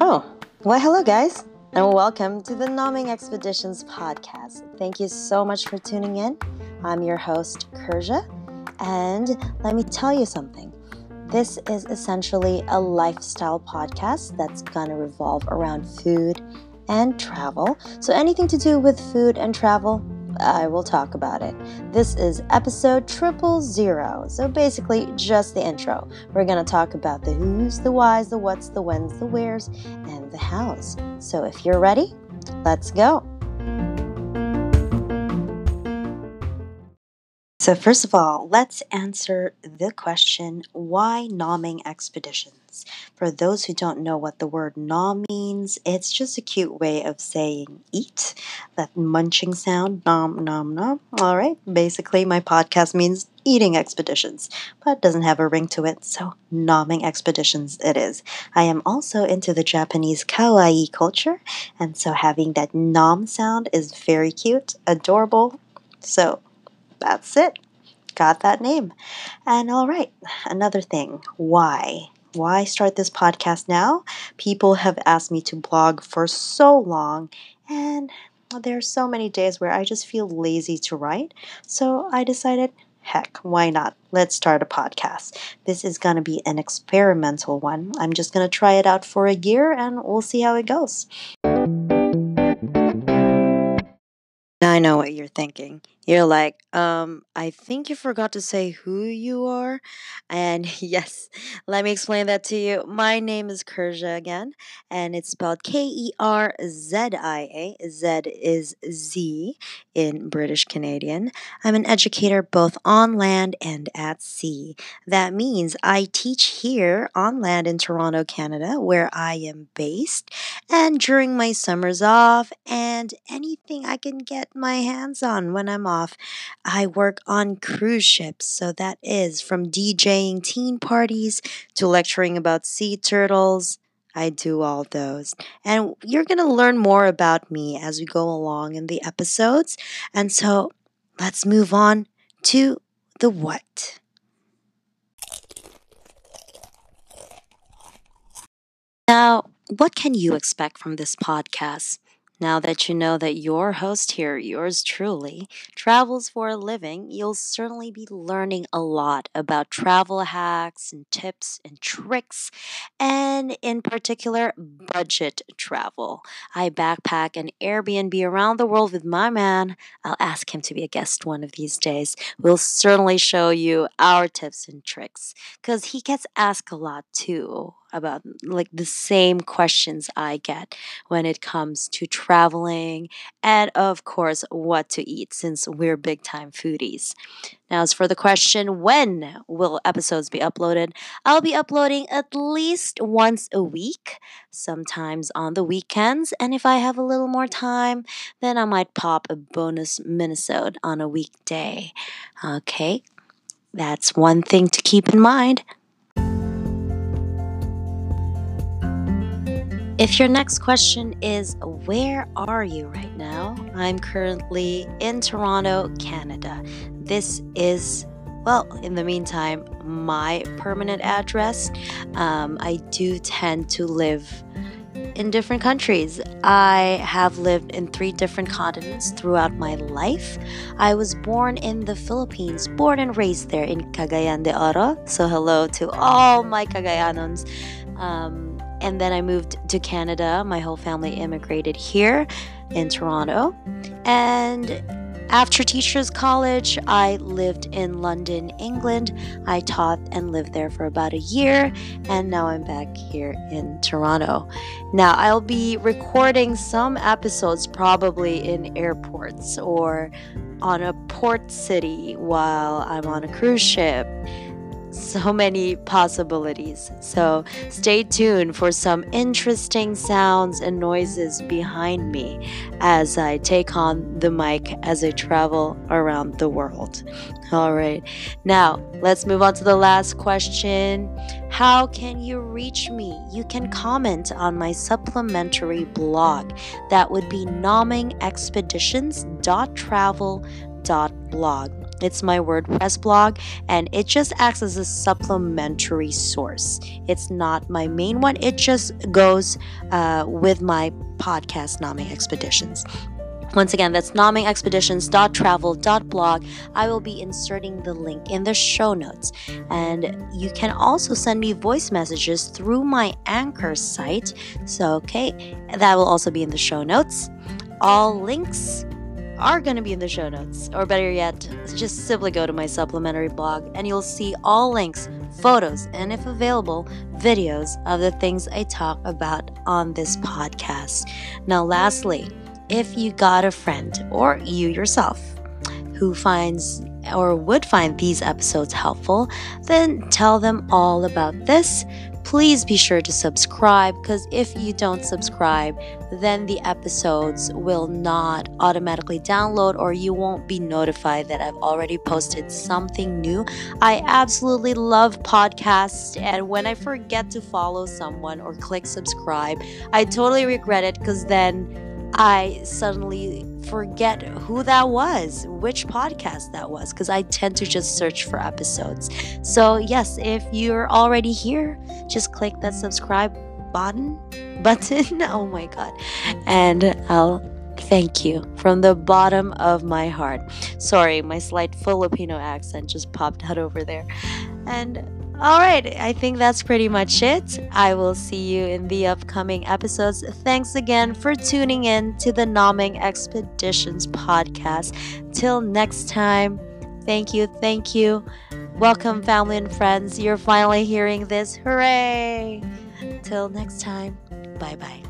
Oh, well, hello, guys, and welcome to the Nomming Expeditions podcast. Thank you so much for tuning in. I'm your host, Kerzia, and let me tell you something. This is essentially a lifestyle podcast that's gonna revolve around food and travel. So, anything to do with food and travel, I will talk about it. This is episode triple zero. So basically, just the intro. We're going to talk about the who's, the whys, the what's, the when's, the where's, and the how's. So if you're ready, let's go. So, first of all, let's answer the question why nomming expeditions? For those who don't know what the word nom means, it's just a cute way of saying eat, that munching sound, nom, nom, nom. All right, basically, my podcast means eating expeditions, but doesn't have a ring to it, so nomming expeditions it is. I am also into the Japanese kawaii culture, and so having that nom sound is very cute, adorable. So, that's it. Got that name. And all right, another thing. Why? Why start this podcast now? People have asked me to blog for so long, and there are so many days where I just feel lazy to write. So I decided, heck, why not? Let's start a podcast. This is going to be an experimental one. I'm just going to try it out for a year and we'll see how it goes. I know what you're thinking. You're like, um, I think you forgot to say who you are. And yes, let me explain that to you. My name is Kerzia again, and it's spelled K E R Z I A. Z is Z in British Canadian. I'm an educator both on land and at sea. That means I teach here on land in Toronto, Canada, where I am based, and during my summers off, and anything I can get my hands on when I'm off off, I work on cruise ships. So that is from DJing teen parties to lecturing about sea turtles. I do all those. And you're going to learn more about me as we go along in the episodes. And so let's move on to the what. Now, what can you expect from this podcast? Now that you know that your host here, yours truly, travels for a living, you'll certainly be learning a lot about travel hacks and tips and tricks, and in particular, budget travel. I backpack and Airbnb around the world with my man. I'll ask him to be a guest one of these days. We'll certainly show you our tips and tricks because he gets asked a lot too about like the same questions I get when it comes to traveling and of course what to eat since we're big time foodies. Now as for the question when will episodes be uploaded? I'll be uploading at least once a week, sometimes on the weekends, and if I have a little more time, then I might pop a bonus minisode on a weekday. Okay? That's one thing to keep in mind. If your next question is, Where are you right now? I'm currently in Toronto, Canada. This is, well, in the meantime, my permanent address. Um, I do tend to live in different countries. I have lived in three different continents throughout my life. I was born in the Philippines, born and raised there in Cagayan de Oro. So, hello to all my Cagayanons. Um, and then I moved to Canada. My whole family immigrated here in Toronto. And after Teachers College, I lived in London, England. I taught and lived there for about a year, and now I'm back here in Toronto. Now, I'll be recording some episodes probably in airports or on a port city while I'm on a cruise ship so many possibilities. So stay tuned for some interesting sounds and noises behind me as I take on the mic as I travel around the world. All right, now let's move on to the last question. How can you reach me? You can comment on my supplementary blog. That would be nommingexpeditions.travel.blog. It's my WordPress blog, and it just acts as a supplementary source. It's not my main one, it just goes uh, with my podcast, Nomming Expeditions. Once again, that's nommingexpeditions.travel.blog. I will be inserting the link in the show notes. And you can also send me voice messages through my Anchor site. So, okay, that will also be in the show notes. All links are going to be in the show notes. Or better yet, just simply go to my supplementary blog and you'll see all links, photos, and if available, videos of the things I talk about on this podcast. Now, lastly, if you got a friend or you yourself who finds or would find these episodes helpful, then tell them all about this. Please be sure to subscribe because if you don't subscribe, then the episodes will not automatically download or you won't be notified that I've already posted something new. I absolutely love podcasts, and when I forget to follow someone or click subscribe, I totally regret it because then I suddenly forget who that was, which podcast that was, because I tend to just search for episodes. So, yes, if you're already here, just click that subscribe button button. oh my god. And I'll thank you from the bottom of my heart. Sorry, my slight Filipino accent just popped out over there. And all right, I think that's pretty much it. I will see you in the upcoming episodes. Thanks again for tuning in to the Nomming Expeditions podcast. Till next time, thank you, thank you. Welcome, family and friends. You're finally hearing this. Hooray! Till next time, bye bye.